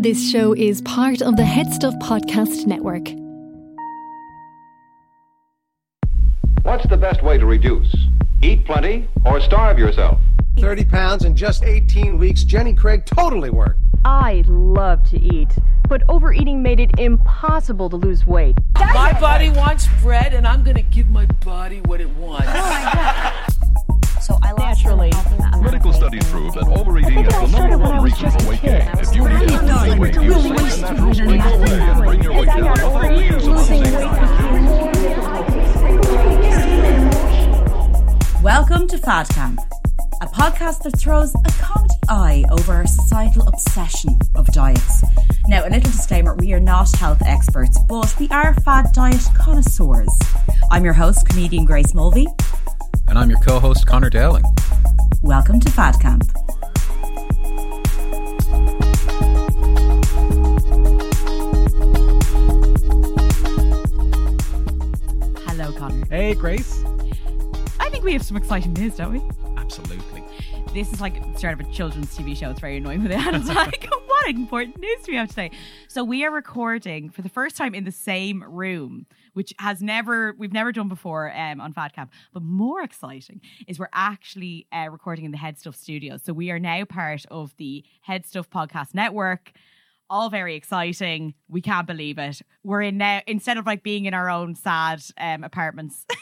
This show is part of the Head Stuff Podcast Network. What's the best way to reduce? Eat plenty or starve yourself? 30 pounds in just 18 weeks. Jenny Craig totally worked. I love to eat, but overeating made it impossible to lose weight. My body wants bread, and I'm gonna give my body what it wants. So I lost Naturally. Medical studies prove that overeating is the number one reason for weight gain. If you need to lose weight, use Slimm's natural spring away and bring your weight down in a couple of years the same time. Welcome to Fad Camp, a podcast that throws a comedy eye over our societal obsession of diets. Now, a little disclaimer we are not health experts, but we are fad diet connoisseurs. I'm your host, comedian Grace Mulvey. And I'm your co host, Connor Dowling. Welcome to Fad Camp. Hello, Connor. Hey, Grace. I think we have some exciting news, don't we? Absolutely. This is like the start of a children's TV show. It's very annoying when they add it's like, what important news we have today? So we are recording for the first time in the same room, which has never we've never done before um, on Fad Camp. But more exciting is we're actually uh, recording in the Head Stuff Studios. So we are now part of the Head Stuff Podcast Network. All very exciting. We can't believe it. We're in now instead of like being in our own sad um, apartments.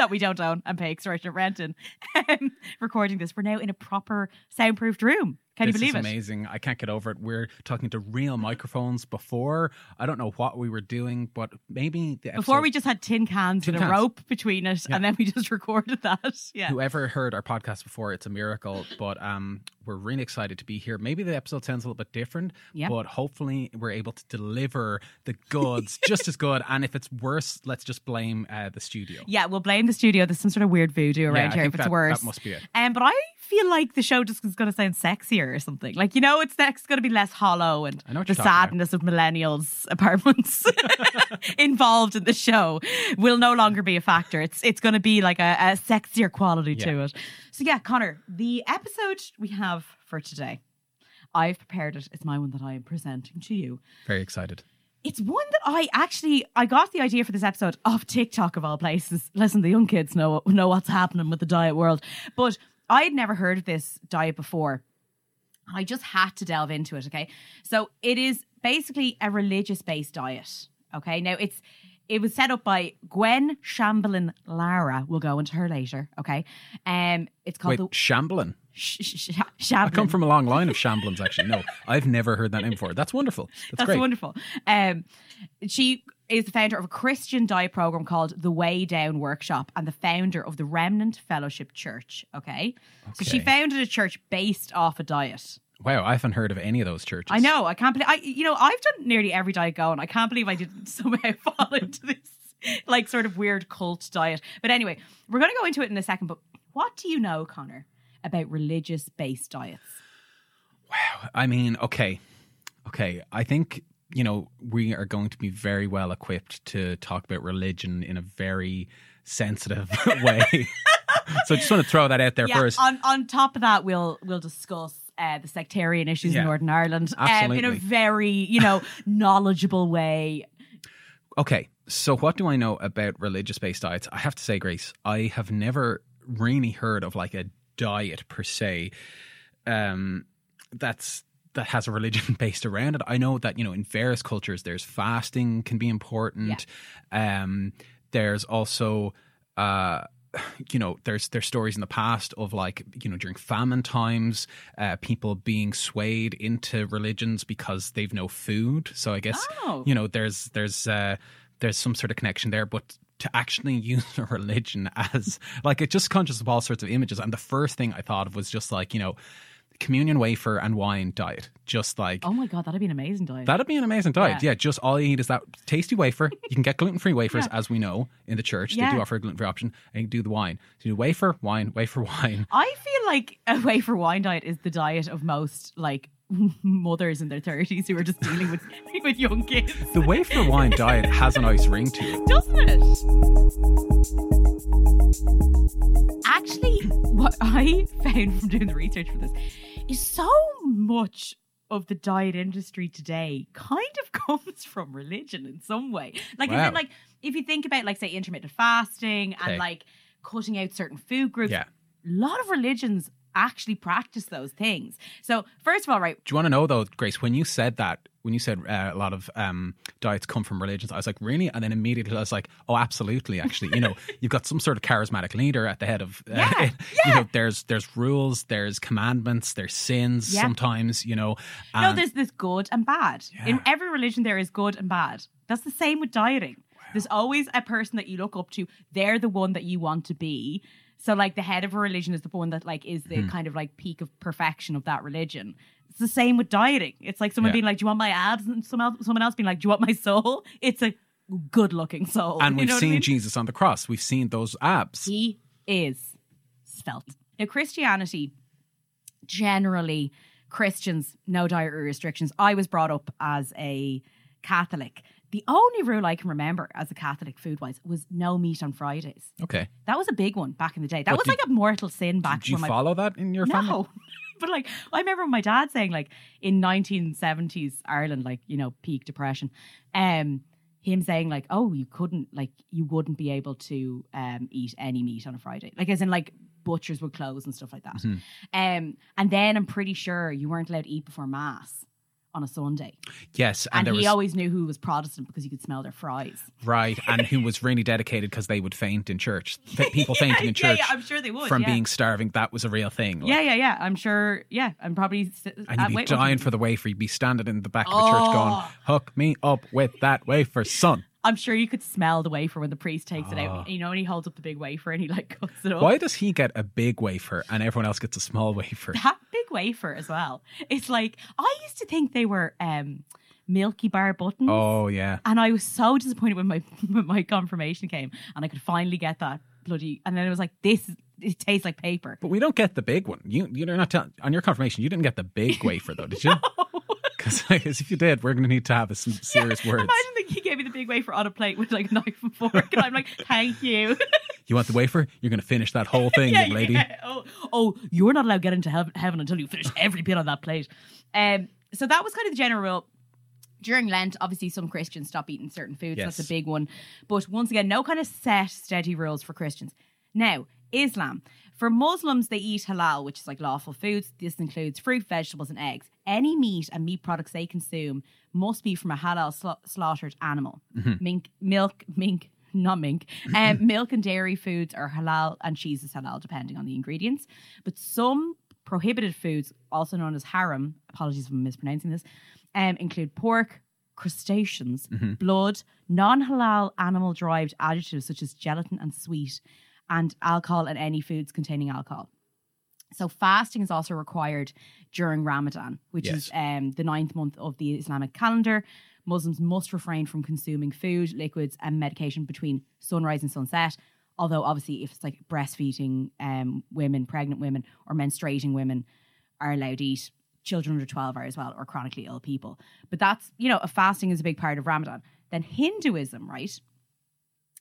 that we don't own and pay extortionate rent in. Um, recording this, we're now in a proper soundproofed room. Can this you believe is it? amazing. I can't get over it. We're talking to real microphones before. I don't know what we were doing, but maybe the Before we just had tin cans Tin with a rope between it, Yeah. and then we just recorded that. Yeah. Whoever heard our podcast before, it's a miracle. But um, we're really excited to be here. Maybe the episode sounds a little bit different, Yeah. but hopefully we're able to deliver the goods just as good. And if it's worse, let's just blame uh, the studio. Yeah, we'll blame the studio. There's some sort of weird voodoo around Yeah, here if it's that- worse. that must be it. Um, but I feel like the show just is going to sound sexier or something. Like, you know, it's next going to be less hollow and I know what the you're about. sadness of millennials' apartments involved in the show will no longer be a factor. It's it's going to be like a, a sexier quality to it. So, yeah, Connor, the episode we have for today, I've prepared it. It's my one that I am presenting to you Very excited. it's one that I actually I got the idea for this episode off TikTok of all places. Listen, the young kids know know what's happening with the diet world, but I had never heard of this diet before. I just had to delve into it. Okay, so it is basically a religious based diet. Okay, now it's it was set up by Gwen Shamblin Lara. We'll go into her later. Okay, um, it's called Wait, the? Sh- sh-. I come from a long line of Shamblins, actually. No, I've never heard that name before. That's wonderful. That's, That's great. wonderful. Um, she is the founder of a Christian diet program called the Weigh Down Workshop and the founder of the Remnant Fellowship Church. Okay. So she founded a church based off a diet. Wow, I haven't heard of any of those churches. I know. I can't believe. I you know I've done nearly every diet going. I can't believe I didn't somehow fall into this like sort of weird cult diet. But anyway, we're going to go into it in a second. But what do you know, Connor, about religious based diets? Wow. I mean, okay. Okay. I think, you know, we are going to be very well equipped to talk about religion in a very sensitive way. so I just want to throw that out there yeah, first. On on top of that, we'll we'll discuss uh, the sectarian issues Yeah. in Northern Ireland um, in a very you know knowledgeable way. Okay, so what do I know about religious based diets? I have to say, Grace, I have never really heard of like a diet per se um, that's that has a religion based around it. I know that you know in various cultures there's fasting can be important. Um, there's also uh, you know there's there's stories in the past of like you know during famine times uh, people being swayed into religions because they've no food so i guess Oh. you know there's there's uh there's some sort of connection there but to actually use a religion as like it just conjures up all sorts of images and the first thing i thought of was just like you know communion wafer and wine diet just like Oh my god, that'd be an amazing diet. That'd be an amazing diet. Yeah. Yeah. just all you need is that tasty wafer. You can get gluten free wafers, as we know in the church. They do offer a gluten free option, and you can do the wine. So you do wafer, wine, wafer, wine. I feel like a wafer wine diet is the diet of most like mothers in their thirties who are just dealing with with young kids, The wafer wine diet has a nice ring to it. doesn't it? Actually, what I found from doing the research for this is so much of the diet industry today kind of comes from religion in some way. Like, Wow. like if you think about, like, say, intermittent fasting Okay. and like cutting out certain food groups, Yeah. a lot of religions actually practice those things. So, first of all, right, Do you want to know though, Grace? When you said that, when you said uh, a lot of um, diets come from religions, I was like, really? And then immediately I was like, oh, absolutely. Actually, you know, you've got some sort of charismatic leader at the head of. Uh, Yeah, You know, there's there's rules, there's commandments, there's sins. Yeah. Sometimes, you know. no, there's this good and bad. In every religion, there is good and bad. That's the same with dieting. There's always a person that you look up to. They're the one that you want to be. So, like, the head of a religion is the one that, like, is the Hmm. kind of like peak of perfection of that religion. It's the same with dieting. It's like someone Yeah. being like, "Do you want my abs?" and someone else, someone else being like, "Do you want my soul?" It's a good-looking soul. and You we've know what I seen mean? Jesus on the cross. We've seen those abs. He is svelte. Now, Christianity, generally, Christians, no dietary restrictions. I was brought up as a Catholic. The only rule I can remember as a Catholic food wise was no meat on Fridays. Okay. That was a big one back in the day. That was like a mortal sin back Did you when my follow that in your no. family? but like I remember my dad saying like in 1970s Ireland like you know peak depression um him saying like oh you couldn't like you wouldn't be able to um eat any meat on a Friday like as in like butchers would close and stuff like that Mm-hmm. um and then I'm pretty sure you weren't allowed to eat before mass on a Sunday Yes, and, and, he was always knew who was Protestant because you could smell their fries right, and who was really dedicated because they would faint in church. People fainting in church yeah, I'm sure they would, from yeah. being starving. That was a real thing. like. yeah yeah yeah I'm sure yeah I'm probably st- And you'd be Weight dying for the wafer. You'd be standing in the back of the church going, Oh. hook me up with that wafer, son. I'm sure you could smell the wafer when the priest takes it Ah. out. You know, and he holds up the big wafer and he like cuts it up. Why does he get a big wafer and everyone else gets a small wafer? That wafer as well. It's like I used to think they were um Milky Bar buttons. Oh, yeah. And I was so disappointed when my when my confirmation came and I could finally get that bloody and then it was like this is- it tastes like paper. But we don't get the big one. You, you're not tell- on your confirmation. You didn't get the big wafer though, did you? Because if you did, we're going to need to have some serious words. Imagine that he gave me the big wafer on a plate with like a knife and fork and I'm like, thank you. You want the wafer? You're going to finish that whole thing, yeah, young lady. yeah. Oh, oh, you're not allowed to get into heaven, heaven until you finish every bit on that plate. Um, so that was kind of the general rule. During Lent, obviously, some Christians stop eating certain foods. Yes. That's a big one. But once again, no kind of set, steady rules for Christians. Now, Islam. For Muslims, they eat halal, which is like lawful foods. This includes fruit, vegetables, and eggs. Any meat and meat products they consume must be from a halal sla- slaughtered animal. Mink, milk, mink, not mink. Um, milk and dairy foods are halal, and cheese is halal, depending on the ingredients. But some prohibited foods, also known as haram, apologies if I'm mispronouncing this, um, include pork, crustaceans, blood, non halal animal derived additives such as gelatin and sweet, and alcohol and any foods containing alcohol. So fasting is also required during Ramadan, which is um, the ninth month of the Islamic calendar. Muslims must refrain from consuming food, liquids, and medication between sunrise and sunset. Although, obviously, if it's like breastfeeding um, women, pregnant women, or menstruating women are allowed to eat, children under 12 are as well, or chronically ill people. But that's, you know, a fasting is a big part of Ramadan. Then Hinduism, right?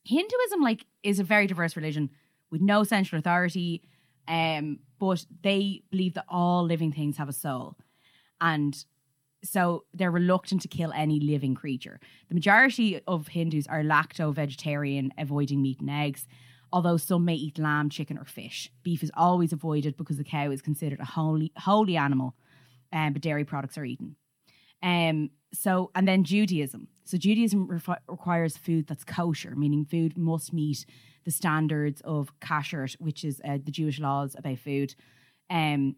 Hinduism, like, is a very diverse religion with no central authority, um, but they believe that all living things have a soul. And so they're reluctant to kill any living creature. The majority of Hindus are lacto vegetarian, avoiding meat and eggs, although some may eat lamb, chicken, or fish. Beef is always avoided because the cow is considered a holy holy animal, um, but dairy products are eaten. Um, so and then Judaism. So Judaism requires food that's kosher, meaning food must meet the standards of kashrut, which is uh, the Jewish laws about food. Um,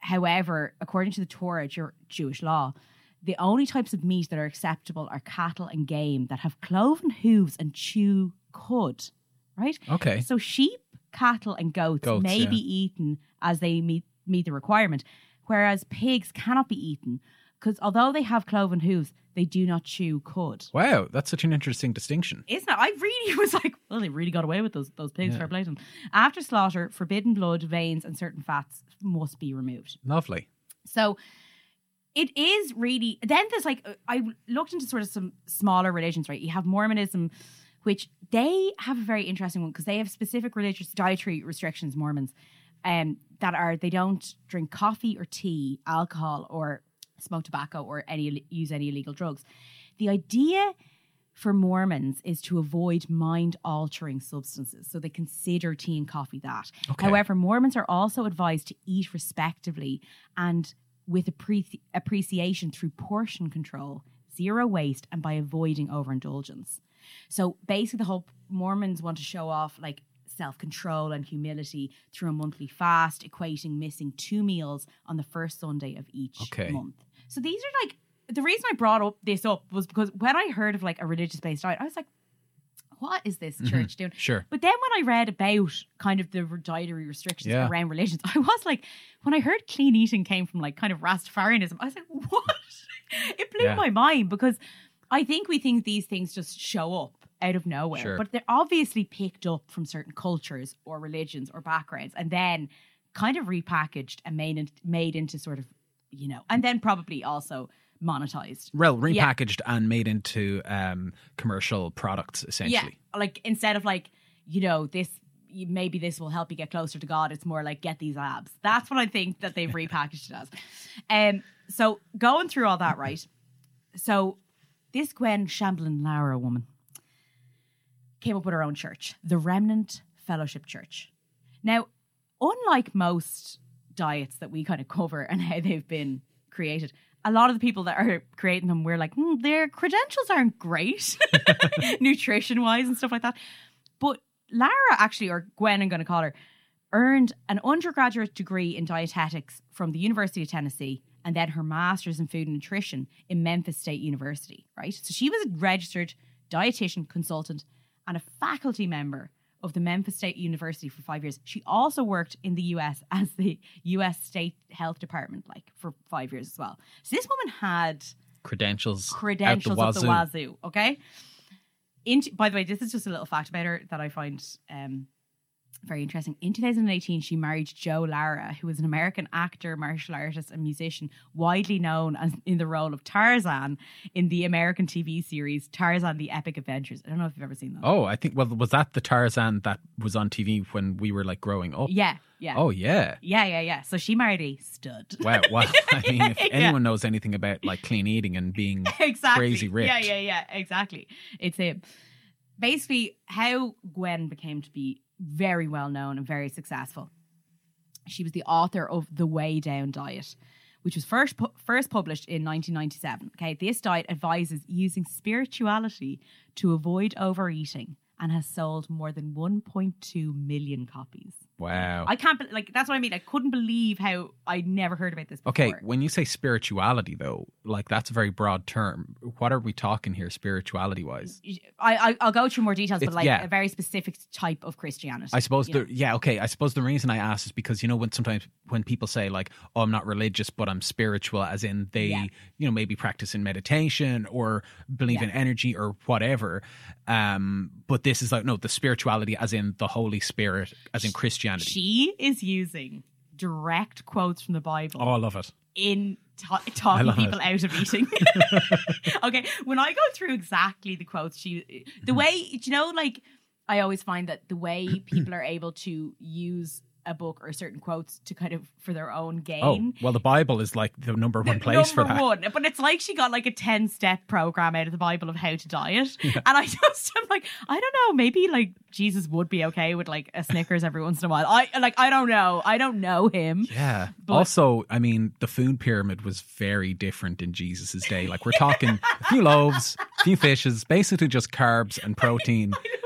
however, according to the Torah, Jew- Jewish law, the only types of meat that are acceptable are cattle and game that have cloven hooves and chew cud. Right? Okay. So sheep, cattle, and goats, Goats, may yeah. be eaten as they meet meet the requirement, whereas pigs cannot be eaten because although they have cloven hooves, they do not chew cud. Wow, that's such an interesting distinction. Isn't it? I really was like, well, they really got away with those those pigs Yeah. fair play to them. After slaughter, forbidden blood, veins, and certain fats must be removed. Lovely. So it is really. Then there's like uh, I looked into sort of some smaller religions, right? You have Mormonism, which they have a very interesting one because they have specific religious dietary restrictions. Mormons, um, that are they don't drink coffee or tea, alcohol or smoke tobacco or any use any illegal drugs. The idea for Mormons is to avoid mind altering substances. So they consider tea and coffee that. Okay. However, Mormons are also advised to eat respectively and with appre- appreciation through portion control, zero waste, and by avoiding overindulgence. So basically, the whole Mormons want to show off like self control and humility through a monthly fast, equating missing two meals on the first Sunday of each Okay. month. So these are like the reason I brought up this up was because when I heard of like a religious based diet, I was like, what is this church doing? Mm-hmm. Sure. But then when I read about kind of the dietary restrictions Yeah. around religions, I was like, when I heard clean eating came from like kind of Rastafarianism, I was like, what? it blew Yeah. my mind because I think we think these things just show up out of nowhere, Sure. but they're obviously picked up from certain cultures or religions or backgrounds and then kind of repackaged and made, in, made into sort of, you know, and then probably also monetized. Well, Yeah. repackaged and made into um, commercial products, essentially. Yeah, like instead of like you know this, maybe this will help you get closer to God. It's more like get these abs. That's what I think that they've repackaged it as. Um, so going through all that, right? So this Gwen Shamblin Lara woman came up with her own church, the Remnant Fellowship Church. Now, unlike most diets that we kind of cover and how they've been created, a lot of the people that are creating them, we're like, "Hmm, their credentials aren't great, nutrition wise and stuff like that. But Lara actually, or Gwen, I'm going to call her, earned an undergraduate degree in dietetics from the University of Tennessee and then her master's in food and nutrition in Memphis State University, right? So she was a registered dietitian consultant and a faculty member of the Memphis State University for five years. She also worked in the US as the US State Health Department, like for five years as well. So this woman had Credentials. credentials out of the the wazoo. wazoo. Okay. In, by the way, this is just a little fact about her that I find um, very interesting. In 2018, she married Joe Lara, who was an American actor, martial artist, and musician, widely known as in the role of Tarzan in the American TV series Tarzan: The Epic Adventures. I don't know if you've ever seen that. Oh, I think, well, was that the Tarzan that was on TV when we were like growing up? Yeah, yeah. Oh, yeah. Yeah, yeah, yeah. So she married a stud. Wow. Well, I mean, if Yeah. anyone knows anything about like clean eating and being exactly. crazy rich. Yeah, yeah, yeah, exactly. It's him. Basically, how Gwen became to be very well known and very successful. She was the author of The Weigh Down Diet, which was first pu- first published in 1997. Okay, this diet advises using spirituality to avoid overeating and has sold more than 1.2 million copies. Wow. I can't be- like that's what I mean. I couldn't believe how I'd never heard about this before. Okay, when you say spirituality, though, like that's a very broad term. What are we talking here, spirituality wise? I, I I'll go through more details, but It's- like yeah. a very specific type of Christianity. I suppose you know? the yeah okay. I suppose the reason I ask is because you know when sometimes when people say like oh I'm not religious but I'm spiritual, as in they Yeah. you know maybe practice in meditation or believe Yeah. in energy or whatever. Um, but this is like no the spirituality as in the Holy Spirit as in Christianity. She is using direct quotes from the Bible oh, I love it. in ta- talking people it. out of eating. okay, when I go through exactly the quotes, she Mm-hmm. the way you know like I always find that the way people are able to use a book or certain quotes to kind of for their own oh, gain. Oh well, the Bible is like the number one place for that. one. But it's like she got like a 10 step program out of the Bible of how to diet. And I just, I'm like, I don't know, maybe like Jesus would be okay with like a Snickers every once in a while. I like, I don't know. I don't know him. Yeah. But- also, I mean, the food pyramid was very different in Jesus' day. Like we're talking a few loaves, a few fishes, basically just carbs and protein.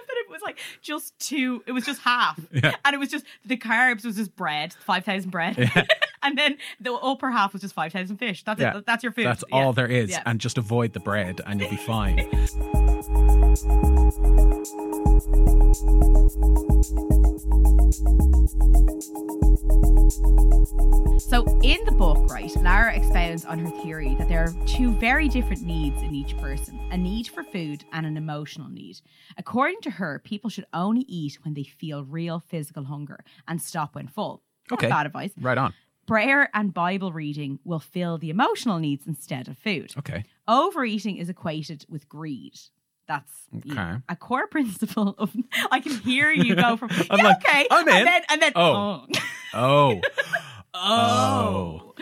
like just two, it was just half. And it was just, the carbs was just bread, 5,000 bread. and then the upper half was just 5,000 fish. That's Yeah. it. That's your food. That's Yeah. all there is. Yeah. And just avoid the bread and you'll be fine. So, in the book, right, Lara expounds on her theory that there are two very different needs in each person a need for food and an emotional need. According to her, people should only eat when they feel real physical hunger and stop when full. Not Okay. bad advice. Right on. Prayer and Bible reading will fill the emotional needs instead of food. Okay. Overeating is equated with greed. That's Okay. a core principle of. I can hear you go from. I'm yeah, like, okay. I'm in. And then, and then Oh. oh. Oh. Oh.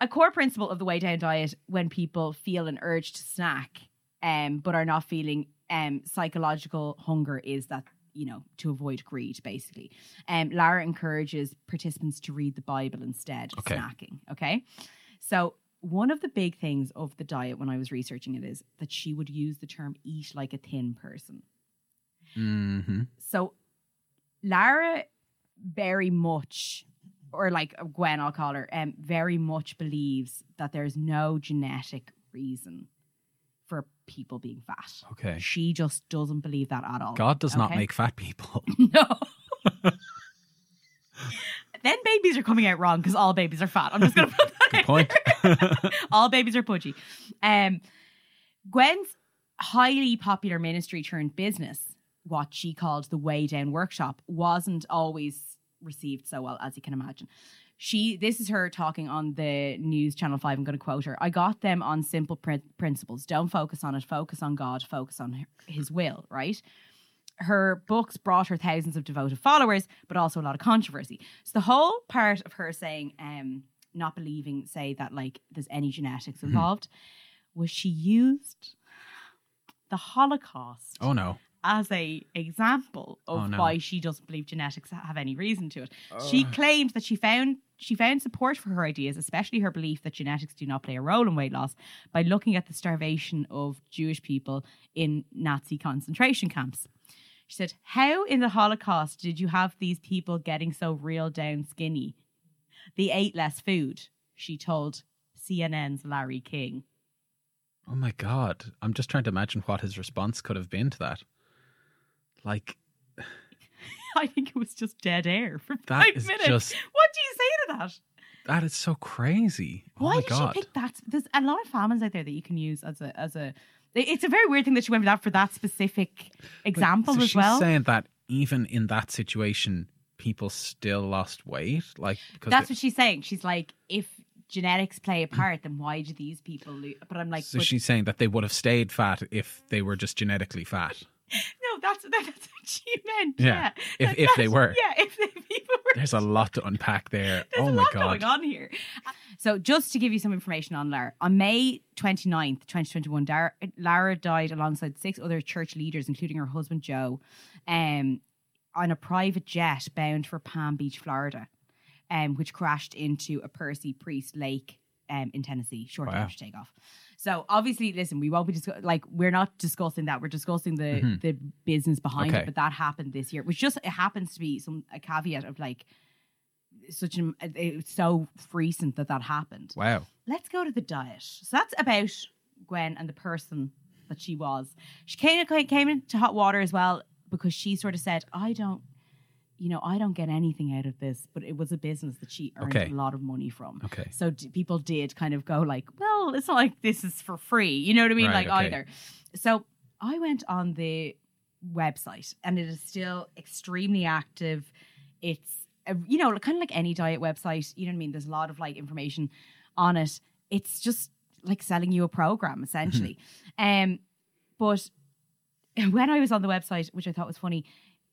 a core principle of the weigh down diet when people feel an urge to snack um, but are not feeling um, psychological hunger is that you know to avoid greed basically um, lara encourages participants to read the bible instead of Okay. snacking okay so one of the big things of the diet when i was researching it is that she would use the term eat like a thin person hmm so Lara very much, or like Gwen, I'll call her, um, very much believes that there's no genetic reason for people being fat. Okay. She just doesn't believe that at all. God does not make fat people. no. then babies are coming out wrong because all babies are fat. I'm just gonna put that Good point. all babies are pudgy. Um, Gwen's highly popular ministry turned business, what she called the Weigh Down Workshop, wasn't always received so well as you can imagine. She, this is her talking on the news channel five. I'm going to quote her. I got them on simple prin- principles. Don't focus on it. Focus on God. Focus on His will. Right her books brought her thousands of devoted followers, but also a lot of controversy. So the whole part of her saying, um, not believing, say that like there's any genetics involved, was she used the Holocaust oh no. as a example of Oh, no. why she doesn't believe genetics have any reason to it. She claimed that she found she found support for her ideas, especially her belief that genetics do not play a role in weight loss, by looking at the starvation of Jewish people in Nazi concentration camps. She said, How in the Holocaust did you have these people getting so real down skinny? They ate less food, she told CNN's Larry King. Oh my god. I'm just trying to imagine what his response could have been to that. Like I think it was just dead air for five minutes. just- What do you say to that? that is so crazy. Oh Why did god. she pick that? There's a lot of famines out there that you can use as a as a. It's a very weird thing that she went with that for that specific example so as she's well. saying that even in that situation, people still lost weight. Like because That's they- what she's saying. She's like, if genetics play a part, then why do these people lose? But I'm like, so but- she's saying that they would have stayed fat if they were just genetically fat. No, that's that's what she meant. Yeah, Yeah, if- That- if they were. Yeah, if they, people were. There's a lot to unpack there. There's oh a my lot god. going on here. So, just to give you some information on Lara, on May 29th, 2021, Dar- Lara died alongside six other church leaders, including her husband Joe, um, on a private jet bound for Palm Beach, Florida, um, which crashed into a Percy Priest Lake um, in Tennessee shortly Wow. after takeoff. So, obviously, listen, we won't be discuss- like we're not discussing that. We're discussing the Mhm. the business behind Okay. it, but that happened this year, which just it happens to be some a caveat of like such an it's so recent that that happened. Wow. Let's go to the diet. So that's about Gwen and the person that she was. She came came into hot water as well because she sort of said, "I don't, you know, I don't get anything out of this." But it was a business that she earned Okay. a lot of money from. Okay. So d- people did kind of go like, "Well, it's not like this is for free," you know what I mean? Right, like okay. either. So I went on the website, and it is still extremely active. It's a, you know kind of like any diet website. You know what I mean? There's a lot of like information on it. It's just like selling you a program essentially. um, but when I was on the website, which I thought was funny,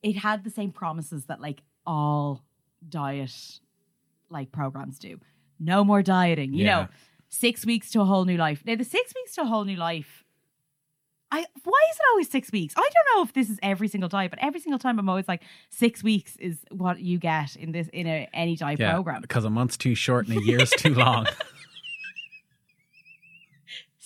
it had the same promises that like all diet like programs do. No more dieting, you Yeah. know, six weeks to a whole new life. Now the six weeks to a whole new life. I why is it always six weeks? I don't know if this is every single diet, but every single time I'm always like six weeks is what you get in this in a any diet Yeah. program. Because a month's too short and a year's too long.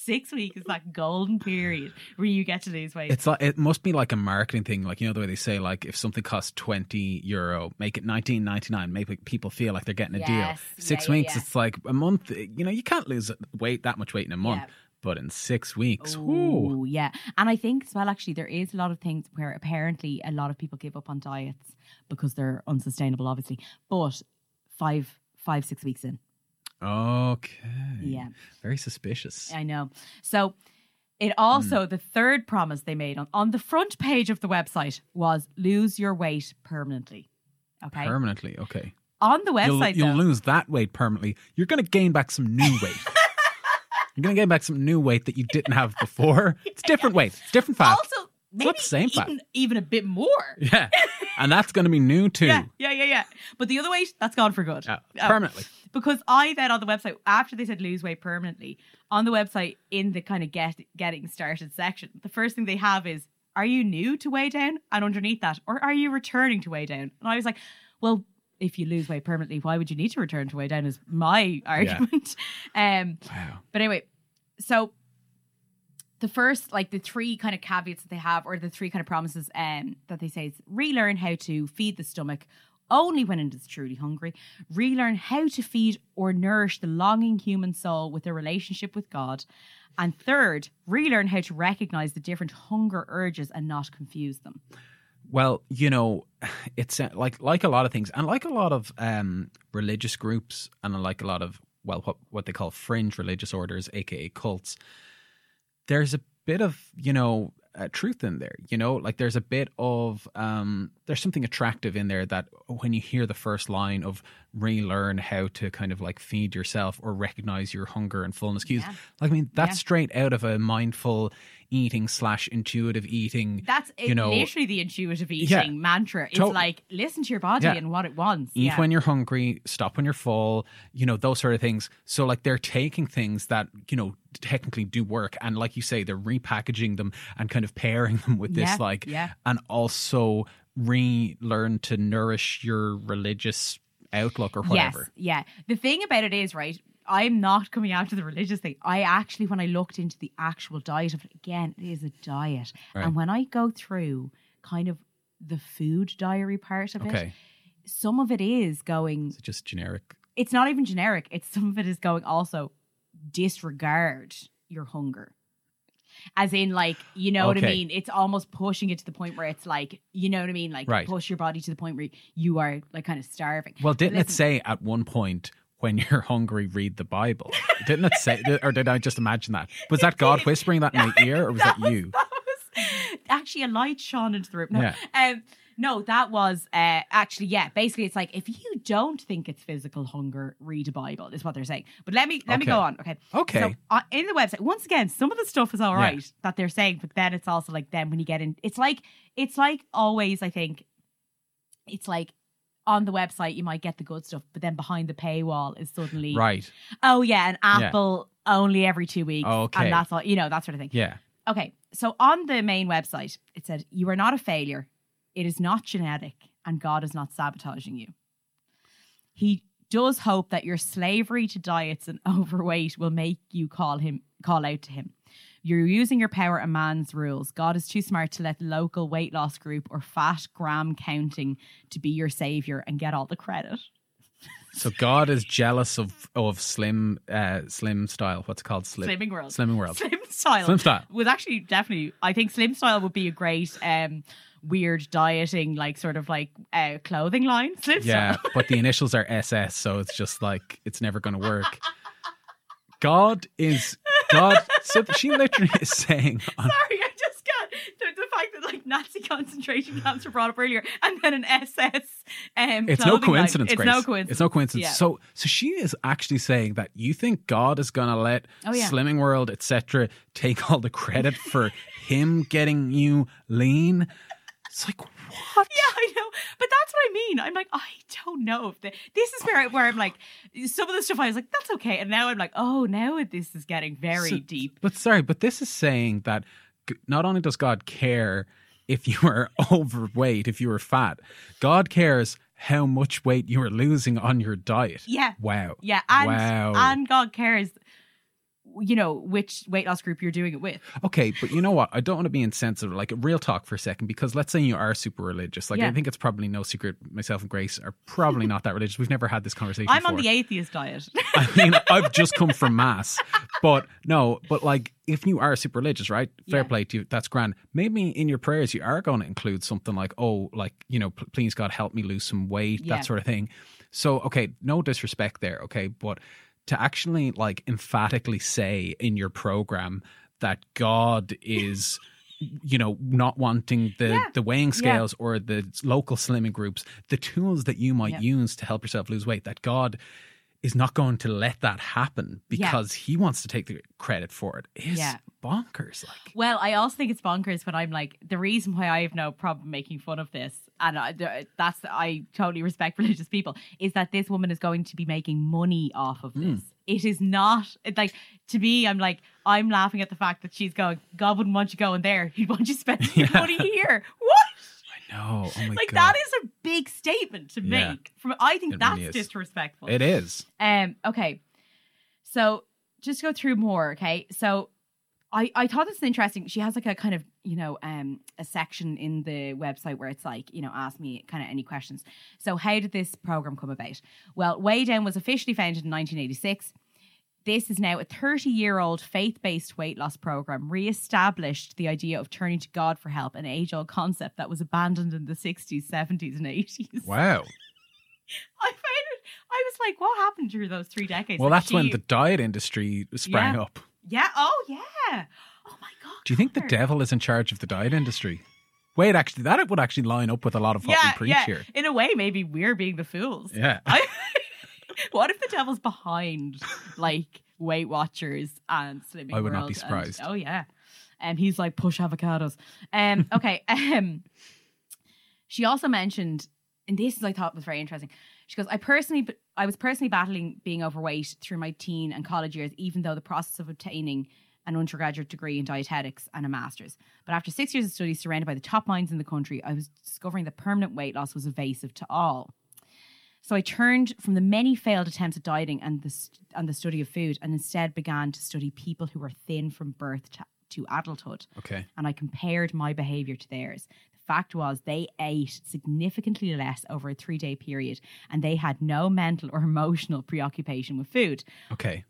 Six weeks is like golden period where you get to lose weight. It's like it must be like a marketing thing, like you know the way they say, like if something costs twenty euro, make it nineteen ninety nine, make people feel like they're getting a Yes. deal. Six yeah, weeks, yeah. it's like a month. You know, you can't lose weight that much weight in a month, Yeah. but in six weeks, Oh, yeah. And I think as well, actually, there is a lot of things where apparently a lot of people give up on diets because they're unsustainable, obviously. But five, five, six weeks in. Okay, Yeah. very suspicious. I know. So it also, Hmm. the third promise they made on, on the front page of the website was lose your weight permanently. Okay. Permanently, okay. on the You'll, website, you'll though, lose that weight permanently. You're going to gain back some new weight. You're going to gain back some new weight that you didn't have before. It's different weight. It's different fat. also maybe the same fat. even, even a bit more. yeah, and that's going to be new too. Yeah, yeah, yeah, yeah. But the other weight, that's gone for good. Yeah, Oh. Because I then on the website after they said lose weight permanently on the website in the kind of get getting started section, the first thing they have is are you new to weigh down? And underneath that, or are you returning to weigh down? And I was like, well, if you lose weight permanently, why would you need to return to weigh down? Is my argument. Um, Wow. but anyway, so the first, like the three kind of caveats that they have, or the three kind of promises um, that they say is relearn how to feed the stomach only when it is truly hungry, relearn how to feed or nourish the longing human soul with a relationship with God, and third, relearn how to recognize the different hunger urges and not confuse them. Well, you know, it's uh, like like a lot of things, and like a lot of um, religious groups, and like a lot of well, what what they call fringe religious orders, aka cults. There's a bit of you know uh, truth in there. You know, like there's a bit of um, there's something attractive in there that when you hear the first line of relearn how to kind of like feed yourself or recognize your hunger and fullness cues. Yeah. Like I mean, that's Yeah. straight out of a mindful eating slash intuitive eating. That's you know literally the intuitive eating Yeah. mantra. It's Totally. like listen to your body Yeah. and what it wants. eat yeah. when you're hungry, stop when you're full, you know, those sort of things. So like they're taking things that, you know, technically do work and like you say, they're repackaging them and kind of pairing them with this like yeah. and also relearn to nourish your religious outlook or whatever. Yes, yeah. The thing about it is, right, I'm not coming out to the religious thing. I actually, when I looked into the actual diet of it, again, it is a diet. Right. And when I go through kind of the food diary part of it, some of it is going, It's just generic. it's not even generic. It's some of it is going also disregard your hunger. As in, like, you know what I mean? It's almost pushing it to the point where it's like, you know what I mean? Like, Right. push your body to the point where you are like kind of starving. Well, didn't it say at one point when you're hungry, read the Bible? didn't it say, or did I just imagine that? Was that God whispering that in my ear, or was that, you? That was actually a light shone into the room. No, Yeah. um, no, that was uh, actually yeah. Basically, it's like if you don't think it's physical hunger, read a Bible. Is what they're saying. But let me let me go on. Okay. Okay. So uh, in the website, once again, some of the stuff is all right Yeah. that they're saying, but then it's also like then when you get in, it's like it's like always. I think it's like. On the website, you might get the good stuff, but then behind the paywall is suddenly, Right. oh yeah, an apple only every two weeks, Okay. and that's all, you know, that sort of thing. Yeah. Okay, so on the main website, it said, You are not a failure. It is not genetic, and God is not sabotaging you. He does hope that your slavery to diets and overweight will make you call him call out to him. You're using your power a man's rules. God is too smart to let the local weight loss group or fat gram counting to be your savior and get all the credit. So God is jealous of of slim uh slim style. What's it called? Slim, Slimming World. Slimming world. Slim style. Slim style. was actually definitely. I think slim style would be a great um weird dieting like sort of like uh, clothing line. Slim Yeah, style. but the initials are SS, so it's just like it's never going to work. God is God. So she literally is saying, on- Sorry, I just got the, the fact that like Nazi concentration camps were brought up earlier, and then an SS. Um, it's no clothing line. coincidence. It's Grace. no coincidence. It's no coincidence. Yeah. So, so she is actually saying that you think God is going to let Oh, yeah. Slimming World, etc., take all the credit for him getting you lean. It's like what? Yeah, I know, but that's what I mean. I'm like, I don't know if the, this is where I, where I'm like, some of the stuff I was like, that's okay, and now I'm like, oh, now this is getting very So- deep. But sorry, but this is saying that not only does God care if you are overweight, if you are fat, God cares how much weight you are losing on your diet. Yeah. Wow. Yeah, and wow. and God cares, you know, which weight loss group you're doing it with. Okay, but you know what? I don't want to be insensitive. Like a real talk for a second, because let's say you are super religious. Like Yeah. I think it's probably no secret. Myself and Grace are probably not that religious. We've never had this conversation. I'm on the atheist diet. I mean, I've just come from mass, but no, but like if you are super religious, right? Fair Yeah. play to you. That's grand. Maybe in your prayers you are going to include something like, oh, like you know, please God help me lose some weight, Yeah. that sort of thing. So okay, no disrespect there, okay, but to actually like emphatically say in your program that God is. You know, not wanting the Yeah. the weighing Yeah. scales or the local slimming groups, the tools that you might Yeah. use to help yourself lose weight. That God is not going to let that happen because he wants to take the credit for it. It's Yeah. bonkers. Like, Well, I also think it's bonkers when I'm like, the reason why I have no problem making fun of this, and I, that's, I totally respect religious people, is that this woman is going to be making money off of hmm. this. It is not, it, like, to me, I'm like, I'm laughing at the fact that she's going, God wouldn't want you going there. He'd want you spending Yeah. money here. What? No, oh my like, god, that is a big statement to Yeah. make. From I think It that's really is. disrespectful. it is. Um, okay. So just go through more, okay? So I, I thought this was interesting. She has like a kind of, you know, um, a section in the website where it's like, you know, ask me kind of any questions. So how did this program come about? Well, Weigh Down was officially founded in 1986. This is now a 30 year old faith based weight loss program, re established the idea of turning to God for help, an age old concept that was abandoned in the 60s, 70s, and 80s. Wow. I found it. I was like, what happened through those three decades? Well, Like, that's when the diet industry sprang Yeah. up. Yeah. Oh, yeah. Oh my god. Do you think the devil is in charge of the diet industry? Wait, actually, that would actually line up with a lot of what Yeah, we preach yeah. here. In a way, maybe we're being the fools. Yeah. I, what if the devil's behind like Weight Watchers and Slimming I would not World be and- surprised. oh yeah. And he's like push avocados. Um. Okay. um. She also mentioned, and this is I thought was very interesting. She goes, I personally, I was personally battling being overweight through my teen and college years, even though the process of obtaining an undergraduate degree in dietetics and a master's. But after six years of study surrounded by the top minds in the country, I was discovering that permanent weight loss was evasive to all. So I turned from the many failed attempts at dieting and the st- and the study of food, and instead began to study people who were thin from birth to, to adulthood. Okay. And I compared my behavior to theirs. The fact was, they ate significantly less over a three day period, and they had no mental or emotional preoccupation with food. Okay.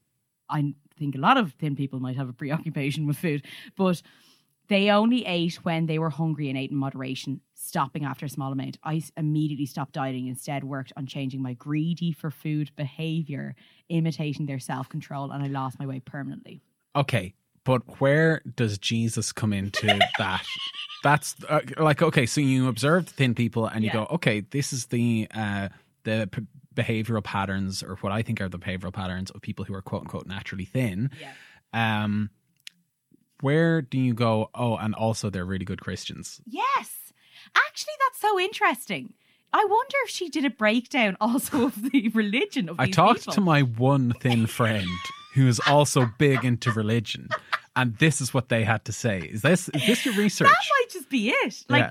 I think a lot of thin people might have a preoccupation with food, but they only ate when they were hungry and ate in moderation, stopping after a small amount. I immediately stopped dieting, instead worked on changing my greedy for food behavior, imitating their self control, and I lost my weight permanently. Okay. But where does Jesus come into that? That's uh, like okay. So you observe thin people, and you Yeah. go, okay, this is the uh, the p- behavioral patterns, or what I think are the behavioral patterns of people who are quote unquote naturally thin. Yeah. Um, where do you go? Oh, and also they're really good Christians. Yes. Actually, that's so interesting. I wonder if she did a breakdown also of the religion of I talked people. to my one thin friend who is also big into religion, and this is what they had to say. Is this is this your research? That might just be it. Like, Yeah.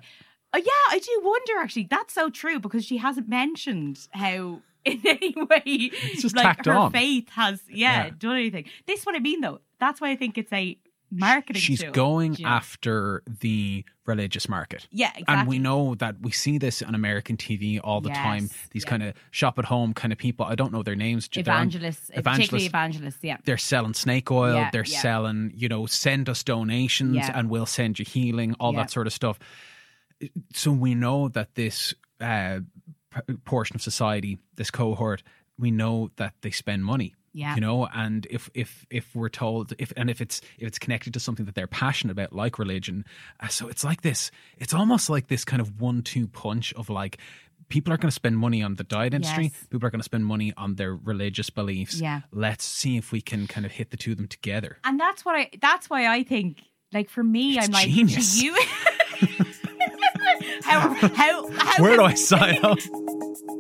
uh, yeah, I do wonder actually. That's so true because she hasn't mentioned how in any way just like her on. faith has yeah, Yeah. done anything. This is what I mean though. That's why I think it's a marketing She's tool, going after the religious market. Yeah, exactly. And we know that we see this on American TV all the time. These yeah. kind of shop at home kind of people. I don't know their names. On- evangelists, particularly evangelists, yeah. They're selling snake oil. Yeah, they're selling, you know, send us donations and we'll send you healing, all that sort of stuff. So we know that this uh, portion of society, this cohort, we know that they spend money. Yeah. You know, and if if if we're told if and if it's if it's connected to something that they're passionate about, like religion, uh, so it's like this. It's almost like this kind of one-two punch of like. People are going to spend money on the diet industry. Yes. People are going to spend money on their religious beliefs. Yeah. Let's see if we can kind of hit the two of them together. And that's what I that's why I think like for me It's I'm like genius. you how how how Where do I sign up?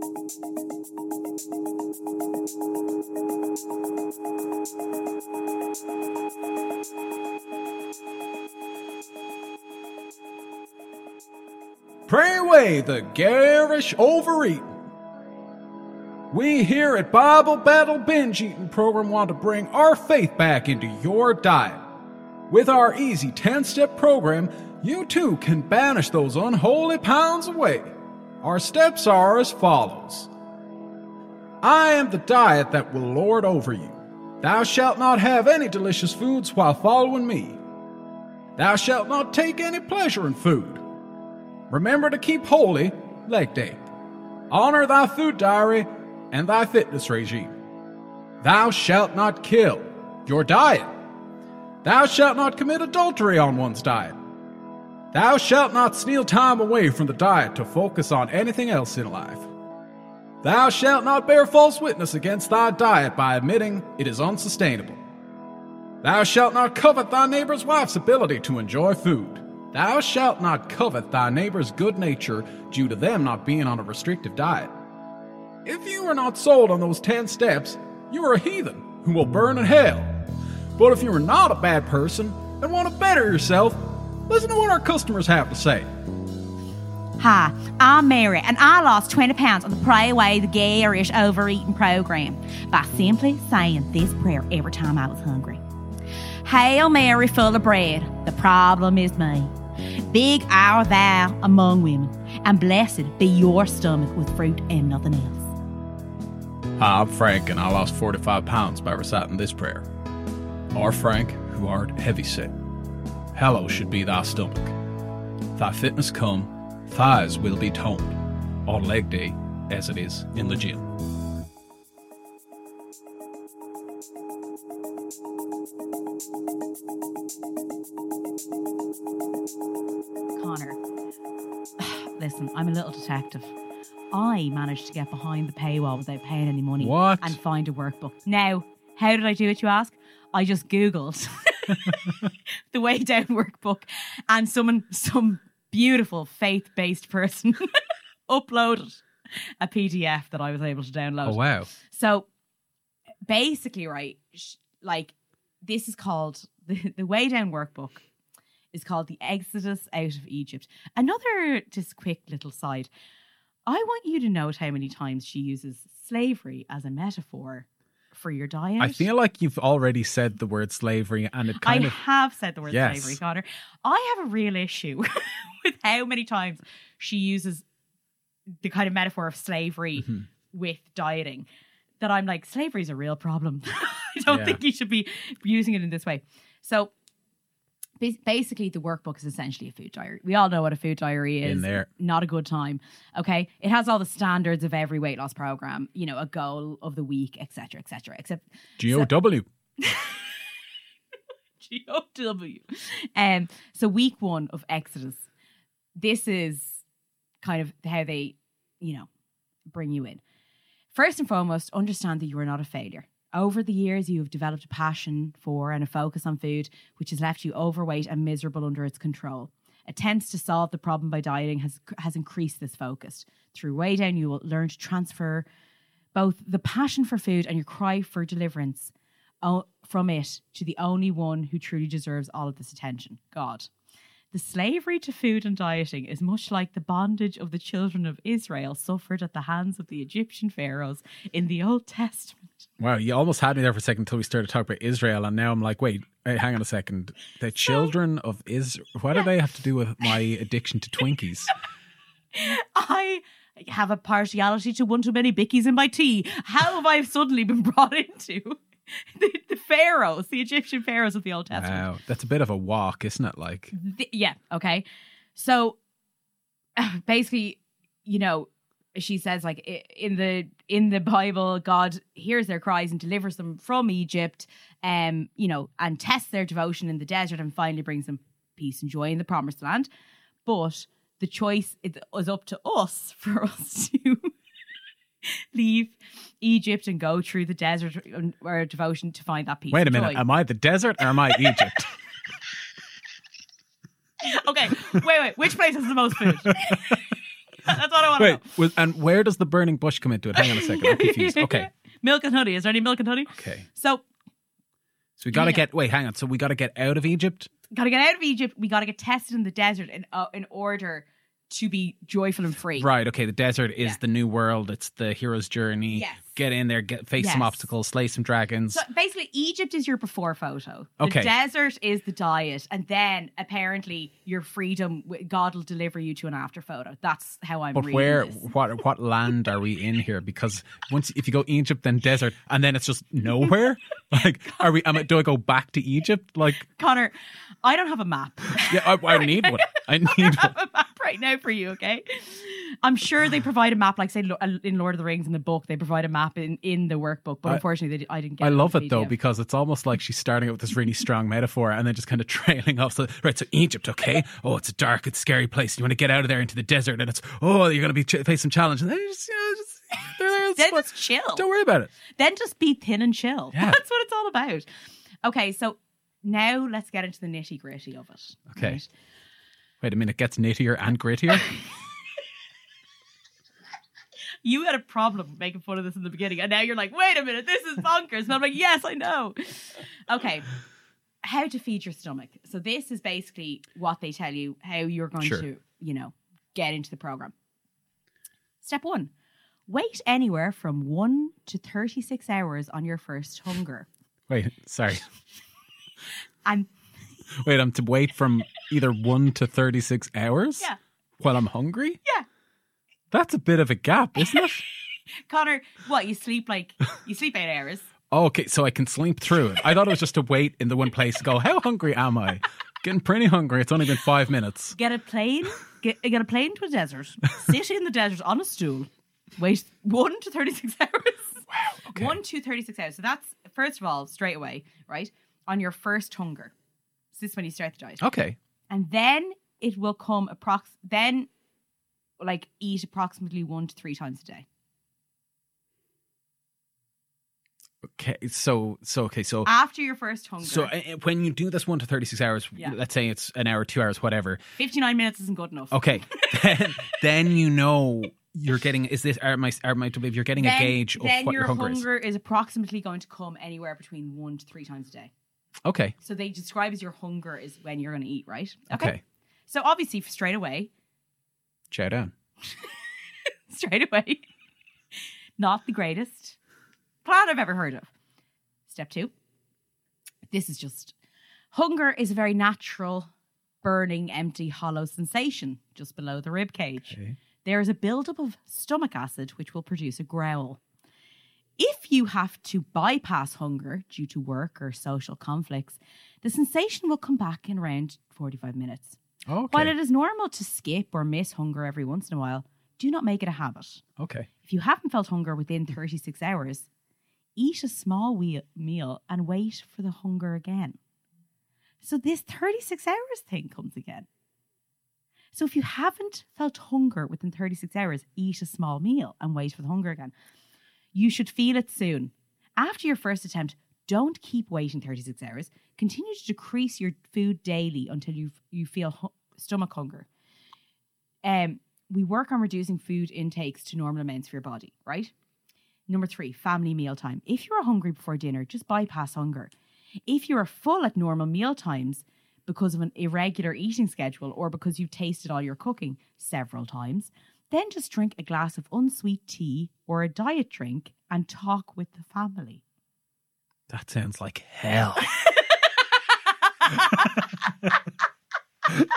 away the garish overeating. We here at Bible Battle Binge Eating Program want to bring our faith back into your diet. With our easy 10 step program, you too can banish those unholy pounds away. Our steps are as follows I am the diet that will lord over you. Thou shalt not have any delicious foods while following me. Thou shalt not take any pleasure in food. Remember to keep holy leg day. Honor thy food diary and thy fitness regime. Thou shalt not kill. Your diet. Thou shalt not commit adultery on one's diet. Thou shalt not steal time away from the diet to focus on anything else in life. Thou shalt not bear false witness against thy diet by admitting it is unsustainable. Thou shalt not covet thy neighbor's wife's ability to enjoy food. Thou shalt not covet thy neighbor's good nature due to them not being on a restrictive diet. If you are not sold on those 10 steps, you are a heathen who will burn in hell. But if you are not a bad person and want to better yourself, listen to what our customers have to say. Hi, I'm Mary, and I lost 20 pounds on the Pray Away the Garish Overeating program by simply saying this prayer every time I was hungry. Hail Mary, full of bread, the problem is me. Big are thou among women, and blessed be your stomach with fruit and nothing else. Hi, I'm Frank, and I lost 45 pounds by reciting this prayer. Our Frank, who art heavy set, hello should be thy stomach. Thy fitness come, thighs will be toned, on leg day as it is in the gym. I'm a little detective. I managed to get behind the paywall without paying any money What? and find a workbook. Now, how did I do it, you ask? I just Googled the Weigh Down workbook and someone, some beautiful faith based person uploaded a PDF that I was able to download. Oh, wow. So basically, right, sh- like this is called the, the Weigh Down workbook is called the Exodus out of Egypt. Another just quick little side. I want you to note how many times she uses slavery as a metaphor for your diet. I feel like you've already said the word slavery, and it I kind of. I have said the word Yes. slavery, Connor. I have a real issue with how many times she uses the kind of metaphor of slavery Mm-hmm. with dieting. That I'm like, slavery is a real problem. I don't Yeah. think you should be using it in this way. So basically, the workbook is essentially a food diary. We all know what a food diary is. In there. Not a good time. Okay. It has all the standards of every weight loss program, you know, a goal of the week, etc., etc. Except GOW. Um, so week one of Exodus, this is kind of how they, you know, bring you in. First and foremost, understand that you are not a failure. Over the years, you have developed a passion for and a focus on food, which has left you overweight and miserable under its control. Attempts to solve the problem by dieting has has increased this focus. Through Weigh Down, you will learn to transfer both the passion for food and your cry for deliverance oh, from it to the only one who truly deserves all of this attention God. The slavery to food and dieting is much like the bondage of the children of Israel suffered at the hands of the Egyptian pharaohs in the Old Testament. Wow, you almost had me there for a second until we started talking about Israel, and now I'm like, wait, hang on a second. The children of Israel. What do they have to do with my addiction to Twinkies? I have a partiality to one too many bickies in my tea. How have I suddenly been brought into the, the pharaohs, the Egyptian pharaohs of the Old Testament? Wow, that's a bit of a walk, isn't it? Like, Th- yeah okay so basically you know she says like in the in the bible god hears their cries and delivers them from egypt um you know and tests their devotion in the desert and finally brings them peace and joy in the promised land but the choice is up to us for us to leave egypt and go through the desert or devotion to find that peace wait a minute, joy. am I the desert or am I Egypt? okay wait wait which place has the most food that's what i want to know and where does the burning bush come into it? Hang on a second, I'm confused. Okay, milk and honey. Is there any milk and honey? okay. So, So we got to Yeah. get, wait, hang on. So we got to get out of Egypt? gotta get out of Egypt. We gotta get tested in the desert in uh, in order to be joyful and free. Right, okay. The desert is Yeah. the new world, it's the hero's journey. Yes. Get in there, get face some obstacles, slay some dragons. So basically, Egypt is your before photo. The Okay. desert is the diet, and then apparently your freedom, God will deliver you to an after photo. That's how I'm. But where, this. what, what land are we in here? Because once, if you go Egypt, then desert, and then it's just nowhere. Like, are we? Am I, do I go back to Egypt? Like, Connor? I don't have a map. yeah, I, I need one. I need one. a map right now for you, okay? I'm sure they provide a map, like say Lo- uh, in Lord of the Rings in the book, they provide a map in, in the workbook, but I- unfortunately, they, di- I didn't get. I love it though because it's almost like she's starting out with this really strong metaphor and then just kind of trailing off. So, right, so Egypt, okay? Oh, it's a dark, it's a scary place. You want to get out of there into the desert, and it's oh, you're going to be ch- face some challenge, and then you just, you know, just they're there then fine. just chill. Don't worry about it. Then just be thin and chill. Yeah. That's what it's all about. Okay, so now let's get into the nitty gritty of it. Okay. right? Wait a minute, it gets nittier and grittier. You had a problem making fun of this in the beginning, and now you're like, wait a minute, this is bonkers. And I'm like, yes, I know. Okay. How to feed your stomach. So this is basically what they tell you how you're going Sure. to, you know, get into the program. Step one. Wait anywhere from one to 36 hours on your first hunger. Wait, sorry. I'm Wait, I'm to wait from either one to thirty-six hours. Yeah. While I'm hungry. yeah, That's a bit of a gap, isn't it? Connor, what, you sleep like, you sleep eight hours. Oh, okay, so I can sleep through it. I thought it was just to wait in the one place. Go, how hungry am I? Getting pretty hungry. It's only been five minutes. Get a plane, get, get a plane to a desert, sit in the desert on a stool, wait one to 36 hours. Wow. okay. One to 36 hours. So that's, first of all, straight away, right? On your first hunger. So this is when you start the diet. Okay. And then it will come approx, then like eat approximately one to three times a day. Okay. So so okay. So After your first hunger. so uh, when you do this one to thirty-six hours, Yeah. let's say it's an hour, two hours, whatever. 59 minutes isn't good enough. Okay. then, then you know you're getting. Is this are my are my to believe you're getting a gauge of what your your hunger, hunger is approximately going to come anywhere between one to three times a day. Okay. So they describe as your hunger is when you're going to eat, right? Okay. So obviously, straight away, Chow down. straight away, not the greatest plan I've ever heard of. Step two. This is just hunger is a very natural, burning, empty, hollow sensation just below the rib cage. Okay. There is a buildup of stomach acid which will produce a growl. If you have to bypass hunger due to work or social conflicts, the sensation will come back in around 45 minutes. Oh, okay. While it is normal to skip or miss hunger every once in a while, do not make it a habit. okay. If you haven't felt hunger within 36 hours, eat a small meal and wait for the hunger again. So this 36 hours thing comes again. So if you haven't felt hunger within 36 hours, eat a small meal and wait for the hunger again. You should feel it soon. After your first attempt, don't keep waiting 36 hours. Continue to decrease your food daily until you you feel hu- stomach hunger. Um, we work on reducing food intakes to normal amounts for your body, right? Number three, family meal time. If you're hungry before dinner, just bypass hunger. If you are full at normal meal times because of an irregular eating schedule or because you've tasted all your cooking several times, then just drink a glass of unsweet tea or a diet drink and talk with the family. That sounds like hell.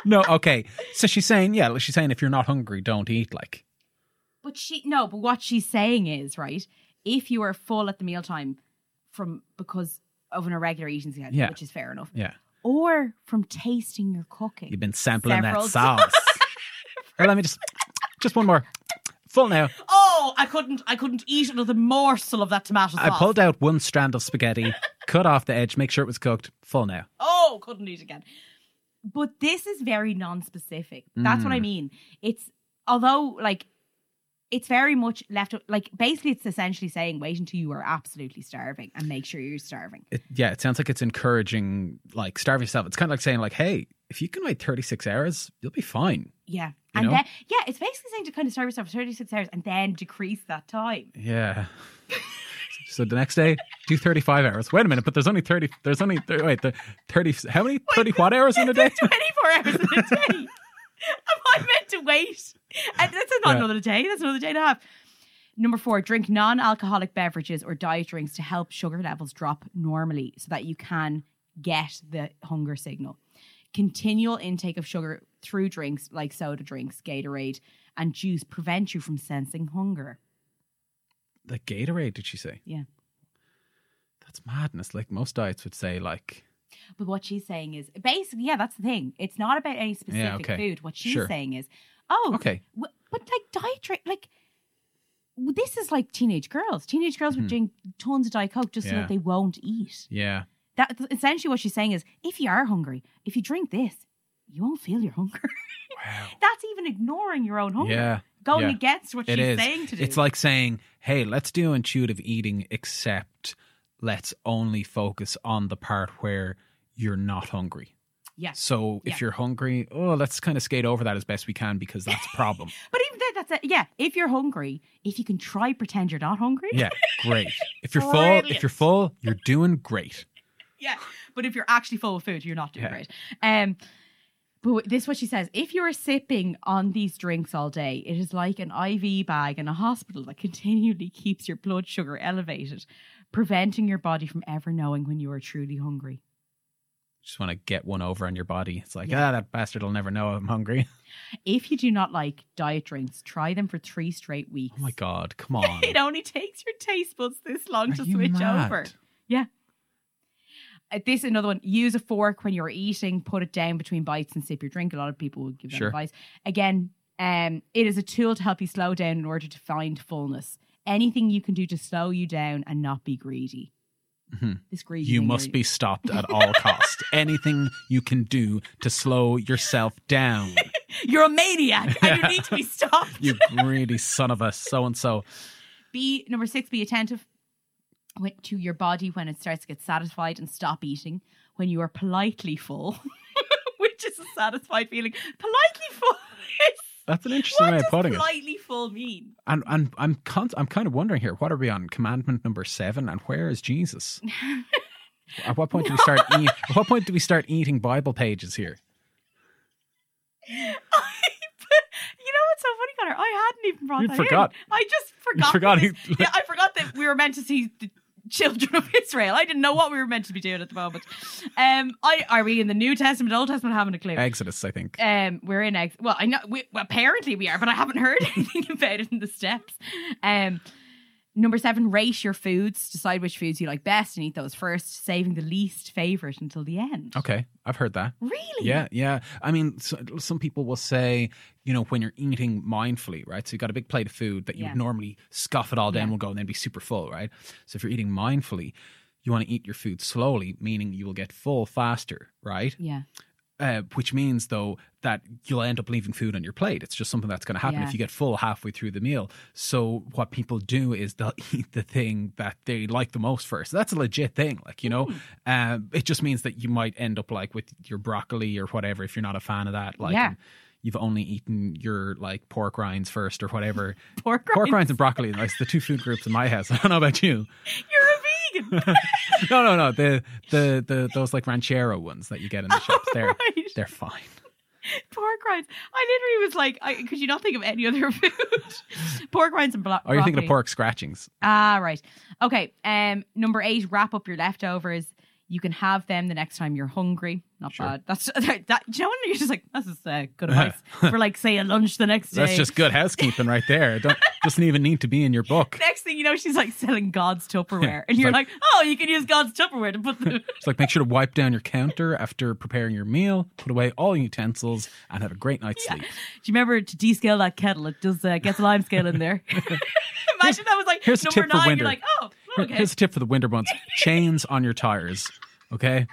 no, okay. So she's saying, yeah, she's saying if you're not hungry, don't eat. Like, But she no, but what she's saying is, right, if you are full at the mealtime from because of an irregular eating schedule, Yeah. which is fair enough. yeah, Or from tasting your cooking. you've been sampling Several that sauce. Or let me just, just one more. Full now. Oh, I couldn't I couldn't eat another morsel of that tomato sauce. I pulled out one strand of spaghetti, cut off the edge, make sure it was cooked. Full now. Oh, couldn't eat again. But this is very non-specific. That's Mm. what I mean. It's although like it's very much left like basically it's essentially saying wait until you are absolutely starving and make sure you're starving. It, yeah, it sounds like it's encouraging, like, starve yourself. It's kind of like saying, like, hey, if you can wait 36 hours, you'll be fine. Yeah. And know? then yeah, it's basically saying to kind of starve yourself for 36 hours and then decrease that time. Yeah. so the next day, do 35 hours. Wait a minute, but there's only 30, there's only, wait, the 30, how many, 30 what hours in a day? 24 hours in a day. Am I meant to wait? And that's not Yeah. another day. That's another day and a half. Number four, drink non alcoholic beverages or diet drinks to help sugar levels drop normally so that you can get the hunger signal. Continual intake of sugar through drinks like soda drinks, Gatorade, and juice prevent you from sensing hunger. The Gatorade, did she say? Yeah. That's madness. Like most diets would say, like, But what she's saying is basically, yeah, that's the thing. It's not about any specific okay. food. What she's Sure. saying is, oh, Okay. w- but like diet drink, like this is like teenage girls. Teenage girls would drink tons of diet coke just so Hmm. That they won't eat. yeah. That essentially what she's saying is, if you are hungry, if you drink this, you won't feel your hunger. Wow. That's even ignoring your own hunger. Yeah. going Yeah. against what It she's is. saying to do. It's like saying, "Hey, let's do intuitive eating, except let's only focus on the part where you're not hungry." yeah. So if Yeah. you're hungry, oh, let's kind of skate over that as best we can because that's a problem. But even then, that's it. Yeah, if you're hungry, if you can try pretend you're not hungry. yeah, great. If you're full, if you're full, you're doing great. Yeah. But if you're actually full of food, you're not doing Yeah. great. Um, but this is what she says. If you're sipping on these drinks all day, it is like an IV bag in a hospital that continually keeps your blood sugar elevated, preventing your body from ever knowing when you are truly hungry. Just want to get one over on your body. It's like, Yeah. ah, that bastard will never know I'm hungry. If you do not like diet drinks, try them for three straight weeks. Oh my god, come on. It only takes your taste buds this long Are to switch mad? over. Yeah. Uh, this is another one. Use a fork when you're eating. Put it down between bites and sip your drink. A lot of people would give that Sure. advice. Again, um, it is a tool to help you slow down in order to find fullness. Anything you can do to slow you down and not be greedy. This greedy. Mm-hmm. You must be stopped at all costs. Anything you can do to slow yourself down. You're a maniac and you need to be stopped. You greedy son of a so and so. Be number six. Be attentive to your body when it starts to get satisfied and stop eating. When you are politely full, which is a satisfied feeling. Politely full. is- That's an interesting what way of putting it. politely full mean? And and I'm con- I'm kind of wondering here. What are we on? Commandment number seven, and where is Jesus? At what point do we start? Eat- at what point do we start eating Bible pages here? you know what's so funny, Connor? I hadn't even brought You that forgot. in. I just forgot. forgot that- he- yeah, I forgot that we were meant to see the children of Israel. I didn't know what we were meant to be doing at the moment. Um, I are we in the New Testament, Old Testament? I haven't a clue. Exodus, I think. Um, we're in ex- well, I know we, well, apparently we are, but I haven't heard anything about it in the steps. Um, number seven, rate your foods. Decide which foods you like best and eat those first, saving the least favorite until the end. Okay, I've heard that. Really? Yeah, yeah. I mean, so, some people will say, you know, when you're eating mindfully, right? So you've got a big plate of food that you Yeah. would normally scoff it all down, Yeah. will go and then be super full, right? So if you're eating mindfully, you want to eat your food slowly, meaning you will get full faster, right? Yeah. Uh, which means though that you'll end up leaving food on your plate. It's just something that's going to happen Yeah. if you get full halfway through the meal. So what people do is they'll eat the thing that they like the most first. That's a legit thing, like you know. Hmm. Um, it just means that you might end up like with your broccoli or whatever if you're not a fan of that. Like, Yeah. You've only eaten your like pork rinds first or whatever. Pork Pork rinds. and broccoli, like the two food groups in my house. I don't know about you. You're vegan. No, no, no. The the the those like ranchero ones that you get in the shops. They're right. they're fine. Pork rinds. I literally was like, I, could you not think of any other food? pork rinds and blo- Or you thinking of pork scratchings? Ah, right. Okay. Um, number eight, wrap up your leftovers. You can have them the next time you're hungry. Not Sure. bad. That's that. You know when you're just like, this is uh, good advice for like say a lunch the next day. That's just good housekeeping right there. It don't, doesn't even need to be in your book. Next thing you know, she's like selling God's Tupperware, and you're like- like, oh, you can use God's Tupperware to put the. It's like make sure to wipe down your counter after preparing your meal, put away all your utensils, and have a great night's sleep. Do you remember to descale that kettle? It does uh, gets lime scale in there. Imagine that was like here's number nine. You're like, oh, okay. Here's a tip for the winter months: chains on your tires. Okay,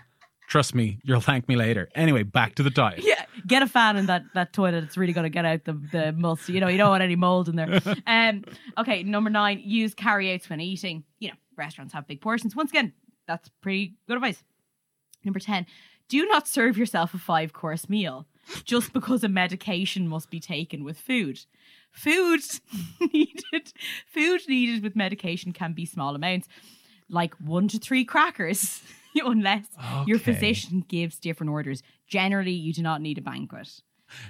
trust me, you'll thank me later. Anyway, back to the diet. Yeah, get a fan in that, that toilet. It's really going to get out the, the must. You know, you don't want any mold in there. Um, okay, number nine, use carryouts when eating. You know, restaurants have big portions. Once again, that's pretty good advice. Number 10, do not serve yourself a five course meal just because a medication must be taken with food. Food needed, food needed with medication can be small amounts, like one to three crackers, unless your physician gives different orders. Generally, you do not need a banquet.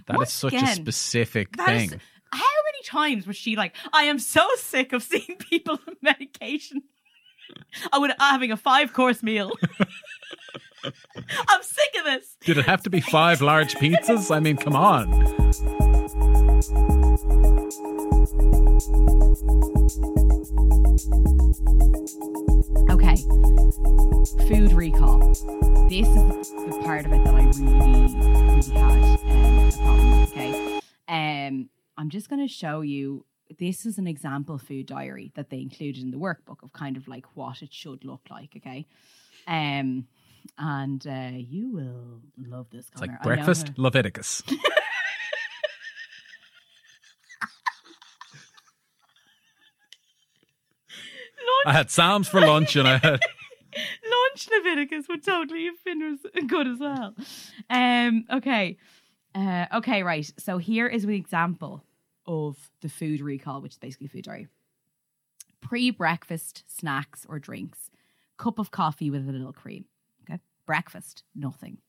That is Once such a specific That is- thing. how many times was she like, I am so sick of seeing people on medication. I would having a five course meal. I'm sick of this. Did it have to be five large pizzas? I mean, come on. Okay. Food recall. This is the part of it that I really, really had um, a problem with. Okay. Um, I'm just going to show you. This is an example food diary that they included in the workbook of kind of like what it should look like. Okay. Um, and uh, you will love this. It's like Connor. Breakfast Leviticus. I had Psalms for lunch, and I had lunch Leviticus would totally have been good as well. Um, okay. Uh, okay, right. So here is an example of the food recall, which is basically food diary. Pre breakfast snacks or drinks, cup of coffee with a little cream. Okay. Breakfast, nothing.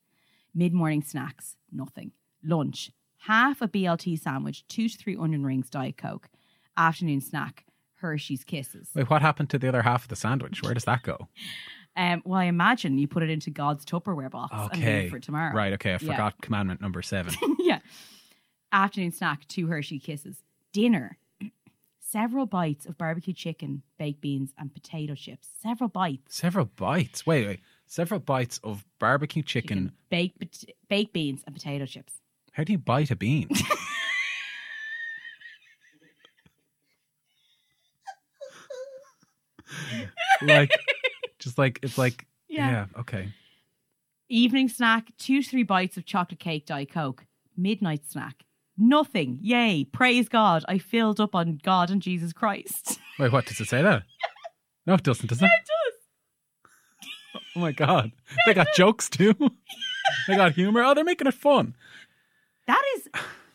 Mid morning snacks, nothing. Lunch, half a BLT sandwich, two to three onion rings, Diet Coke. Afternoon snack, Hershey's Kisses. wait. What happened to the other half of the sandwich? Where does that go? Um, well, I imagine you put it into God's Tupperware box and Okay, leave for tomorrow. Right. Okay. I Yeah. forgot commandment number seven. yeah. Afternoon snack, two Hershey kisses. Dinner, several bites of barbecue chicken, baked beans, and potato chips. Several bites. Several bites. Wait, wait. Several bites of barbecue chicken. baked, baked beans, and potato chips. How do you bite a bean? like, just like it's like Yeah. yeah. Okay. Evening snack, two to three bites of chocolate cake, Diet Coke. Midnight snack, nothing. Yay. Praise God. I filled up on God and Jesus Christ. Wait, what does it say that? No, it doesn't. Does it? it does. Oh my god, they got jokes too. they got humor. Oh, they're making it fun. That is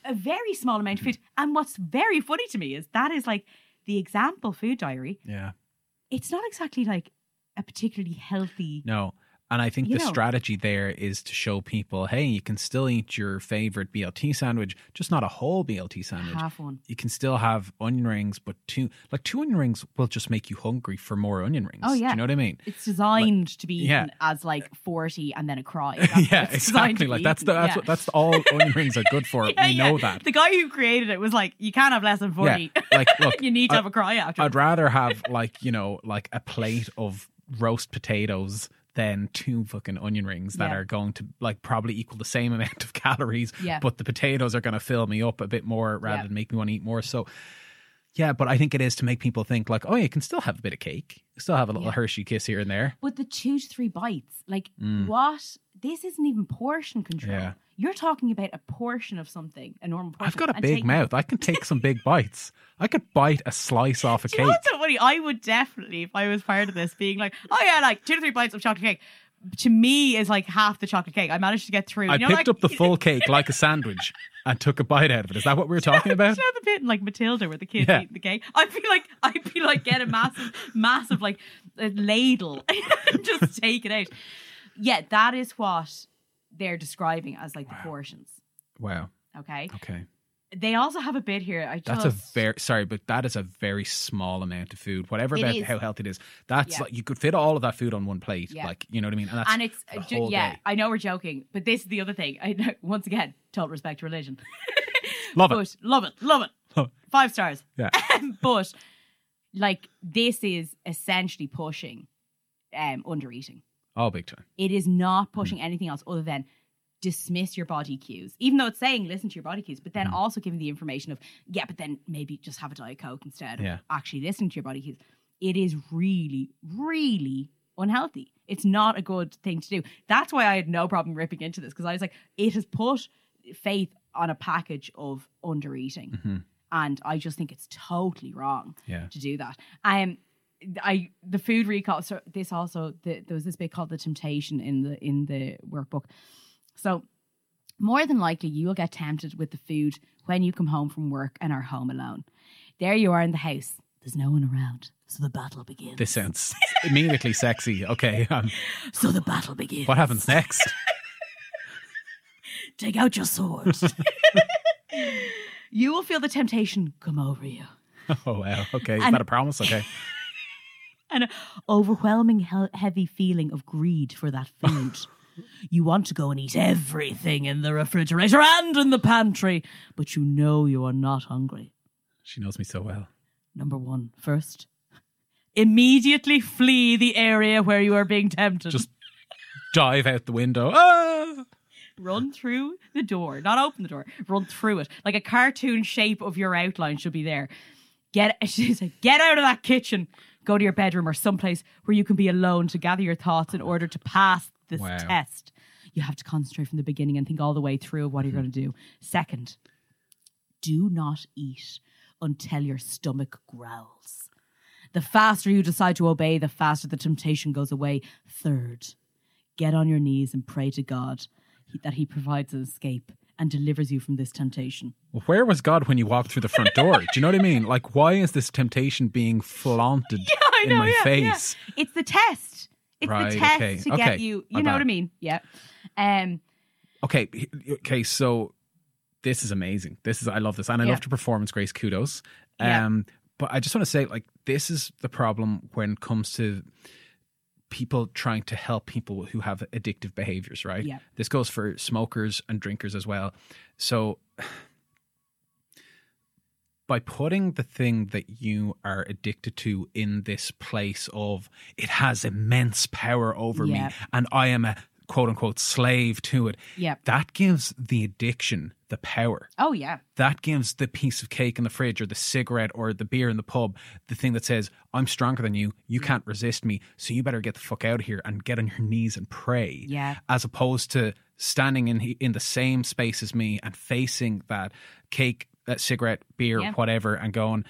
a very small amount of food. And what's very funny to me is that is like the example food diary. Yeah. It's not exactly like a particularly healthy. No. And I think You the know. strategy there is to show people, hey, you can still eat your favorite BLT sandwich, just not a whole BLT sandwich. Half one. You can still have onion rings, but two like two onion rings will just make you hungry for more onion rings. Oh, yeah. Do you know what I mean? It's designed to be yeah. as like 40 and then a cry. Yeah, exactly. Like that's the that's Yeah. what that's all onion rings are good for. Yeah, we know that. The guy who created it was like, you can't have less than 40. Yeah, like look, you need to I- have a cry after. I'd rather have like you know like a plate of roast potatoes than two fucking onion rings that Yeah. are going to like probably equal the same amount of calories. Yeah. But the potatoes are going to fill me up a bit more rather Yeah. than make me want to eat more. So. Yeah, but I think it is to make people think like, oh, you can still have a bit of cake, still have a little Yeah. Hershey kiss here and there. But the two to three bites, like Mm. what? This isn't even portion control. Yeah. You're talking about a portion of something, a normal portion. I've got a big take- mouth. I can take some big bites. I could bite a slice off a Do you cake. know what's so funny? I would definitely, if I was part of this, being like, oh yeah, like two to three bites of chocolate cake. To me, is like half the chocolate cake. I managed to get through. I you know, picked like, up the full cake like a sandwich and took a bite out of it. Is that what we were talking about? You know the bit in like Matilda where the kids Yeah. eat the cake? I'd be like, I'd be like, get a massive, massive like a ladle and just take it out. Yeah, that is what they're describing as like the portions. Wow. Okay. Okay. They also have a bit here. I just That's a very sorry, but that is a very small amount of food. Whatever about is. how healthy it is, that's Yeah. like you could fit all of that food on one plate. Yeah. Like you know what I mean, and that's and it's ju- yeah. day. I know we're joking, but this is the other thing. I once again, total respect to religion. Love it. love it, love it, Love it. five stars. Yeah. but like this is essentially pushing um under eating. Oh, big time. It is not pushing Hmm. anything else other than dismiss your body cues. Even though it's saying listen to your body cues, but then Hmm. also giving the information of yeah, but then maybe just have a diet coke instead of Yeah. actually listening to your body cues. It is really, really unhealthy. It's not a good thing to do. That's why I had no problem ripping into this because I was like, it has put faith on a package of under eating. And I just think it's totally wrong Mm-hmm. Yeah. to do that. Um, I the food recall. So this also the, there was this bit called the temptation in the in the workbook. So more than likely you will get tempted with the food when you come home from work and are home alone. There you are in the house. There's no one around, so the battle begins. This sounds immediately sexy. Okay, um, so the battle begins. what happens next? Take out your sword. you will feel the temptation come over you. Oh wow. Okay, is And- that a promise? Okay. And an overwhelming he- heavy feeling of greed for that food. You want to go and eat everything in the refrigerator and in the pantry, but you know you are not hungry. She knows me so well. Number one, first, immediately flee the area where you are being tempted. Just dive out the window. Ah! run through the door, not open the door, run through it. Like a cartoon shape of your outline should be there. Get she said, get out of that kitchen. Go to your bedroom or someplace where you can be alone to gather your thoughts in order to pass this Wow. test. You have to concentrate from the beginning and think all the way through of what you're mm-hmm. going to do. Second, do not eat until your stomach growls. The faster you decide to obey, the faster the temptation goes away. Third, get on your knees and pray to God that He provides an escape and delivers you from this temptation. Well, Where was God when you walked through the front door? Do you know what I mean? Like, why is this temptation being flaunted I in know, my yeah, face? yeah. It's the test. It's Right, the test okay, to okay. get you. You know bad. what I mean? Yeah. Um. Okay, okay, so this is amazing. This is I love this, and I Yeah. love the performance. Grace, kudos. Yeah. Um, but I just want to say, like, this is the problem when it comes to people trying to help people who have addictive behaviors. Right? Yeah. This goes for smokers and drinkers as well. So. By putting the thing that you are addicted to in this place of it has immense power over Yeah. me and I am a quote unquote slave to it, Yeah. that gives the addiction the power. Oh yeah. That gives the piece of cake in the fridge or the cigarette or the beer in the pub the thing that says, I'm stronger than you. You can't resist me. So you better get the fuck out of here and get on your knees and pray. Yeah. As opposed to standing in in the same space as me and facing that cake, that cigarette, beer, Yeah. whatever, and going,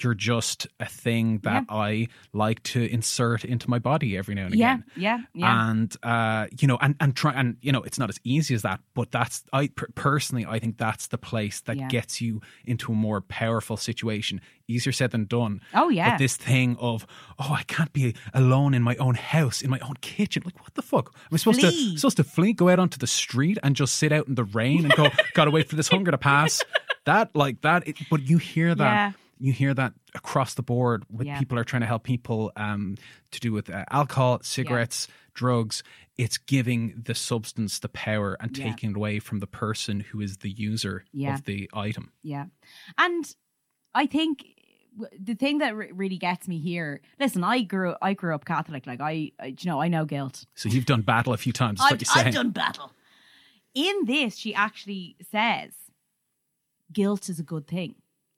you're just a thing that I like to insert into my body every now and Yeah. again Yeah. Yeah. and uh, you know, and and try and you know, it's not as easy as that, but that's I personally I think that's the place that Yeah. gets you into a more powerful situation. Easier said than done. Oh, yeah. But this thing of oh, I can't be alone in my own house, in my own kitchen. Like what the fuck? Am I supposed Flee. to supposed to flee, go out onto the street and just sit out in the rain and go, gotta wait for this hunger to pass? That like that. It, but you hear that. Yeah. You hear that across the board with Yeah. people are trying to help people um, to do with uh, alcohol, cigarettes, drugs. It's giving the substance the power and Yeah. taking it away from the person who is the user Yeah. of the item. Yeah. And I think the thing that re- really gets me here. Listen, I grew I grew up Catholic. Like I, I you know, I know guilt. So you've done battle a few times. Is I've, what you're saying? I've done battle. In this, she actually says guilt is a good thing.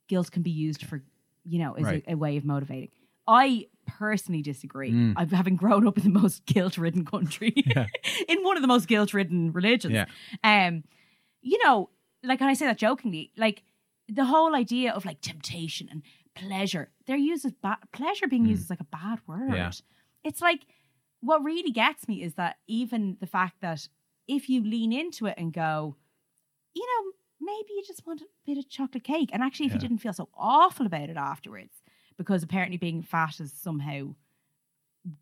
Guilt can be used for, you know, as Right. a, a way of motivating. I personally disagree. Mm. I've having grown up in the most guilt-ridden country, in one of the most guilt-ridden religions. Yeah. Um, you know, like, and I say that jokingly, like the whole idea of like temptation and pleasure, they're used as bad pleasure being used as like a bad word. Mm. Yeah. It's like what really gets me is that even the fact that if you lean into it and go, you know, maybe you just want a bit of chocolate cake, and actually, if you didn't feel so awful about it afterwards, because apparently being fat is somehow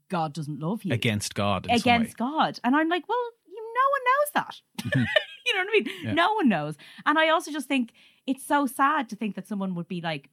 God doesn't love you against God. In against. God. And I'm like, well, you no one knows that. Mm-hmm. you know what I mean? Yeah. No one knows. And I also just think it's so sad to think that someone would be like,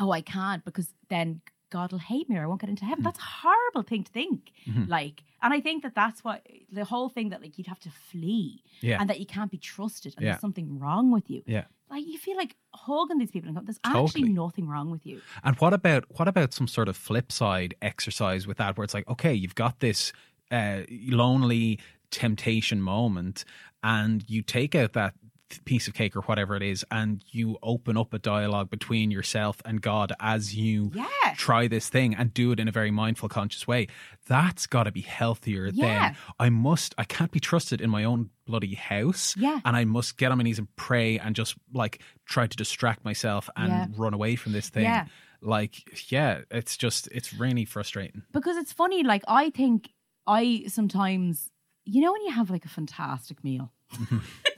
oh, I can't because then God will hate me or I won't get into Mm. heaven. That's a horrible thing to think. Mm-hmm. Like, and I think that that's what the whole thing that like you'd have to flee Yeah. and that you can't be trusted and Yeah. there's something wrong with you. Yeah. Like you feel like hugging these people and go, there's Totally. actually nothing wrong with you. And what about what about some sort of flip side exercise with that, where it's like, okay, you've got this uh, lonely temptation moment, and you take out that piece of cake or whatever it is, and you open up a dialogue between yourself and God as you Yeah. try this thing and do it in a very mindful, conscious way. That's got to be healthier Yeah. than I must. I can't be trusted in my own bloody house. Yeah. and I must get on my knees and pray and just like try to distract myself and Yeah. run away from this thing Yeah. like yeah it's just it's really frustrating because it's funny like i think i sometimes you know when you have like a fantastic meal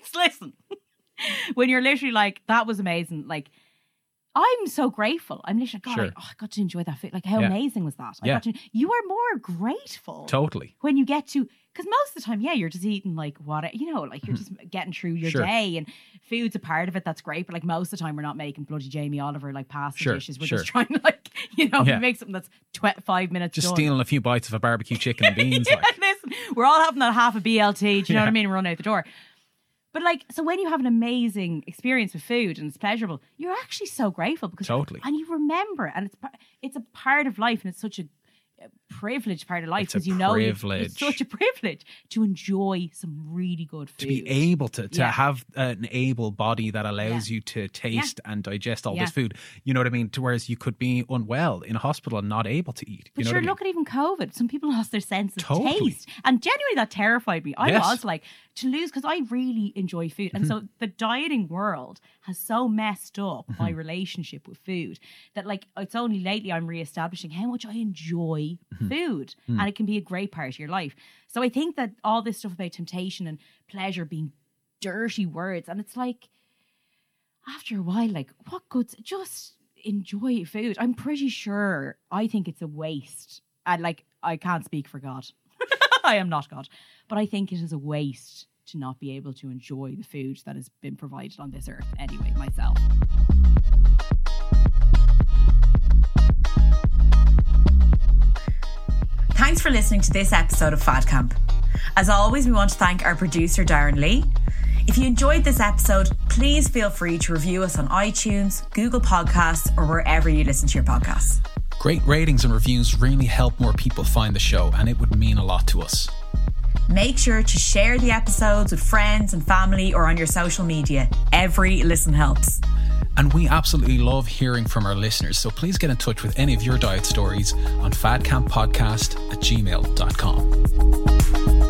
listen when you're literally like that was amazing like i'm so grateful i'm literally god I, Sure. oh, I got to enjoy that food like how Yeah. amazing was that I Yeah. to, you are more grateful totally when you get to because most of the time yeah you're just eating like what you know like you're just getting through your Hmm. Sure. day and food's a part of it that's great but like most of the time we're not making bloody jamie oliver like pasta Sure, dishes we're sure. just trying to like you know Yeah. make something that's tw- five minutes just done. stealing a few bites of a barbecue chicken and beans Yeah, like listen, we're all having that half a BLT. Do you know what I mean? Run out the door. But like, so when you have an amazing experience with food and it's pleasurable, you're actually so grateful because Totally. and you remember, it and it's it's a part of life, and it's such a privileged part of life because you know privilege. it's such a privilege to enjoy some really good food. to be able to to Yeah. have an able body that allows Yeah. you to taste and digest all this food. You know what I mean? To whereas you could be unwell in a hospital and not able to eat. But you know sure, I mean? look at even COVID. Some people lost their sense of Totally. taste, and genuinely that terrified me. I Yes. was like to lose because I really enjoy food, and Mm-hmm. so the dieting world has so messed up Mm-hmm. my relationship with food that like it's only lately I'm reestablishing how much I enjoy. Food, Mm. and it can be a great part of your life. So I think that all this stuff about temptation and pleasure being dirty words, and it's like after a while, like what goods? Just enjoy food. I'm pretty sure. I think it's a waste. And like, I can't speak for God. I am not God, but I think it is a waste to not be able to enjoy the food that has been provided on this earth. Anyway, myself. Thanks for listening to this episode of Fad Camp. As always, we want to thank our producer, Darren Lee. If you enjoyed this episode, please feel free to review us on iTunes, Google Podcasts, or wherever you listen to your podcasts. Great ratings and reviews really help more people find the show, and it would mean a lot to us. Make sure to share the episodes with friends and family or on your social media. Every listen helps. And we absolutely love hearing from our listeners, so please get in touch with any of your diet stories on fadcamppodcast at gmail.com.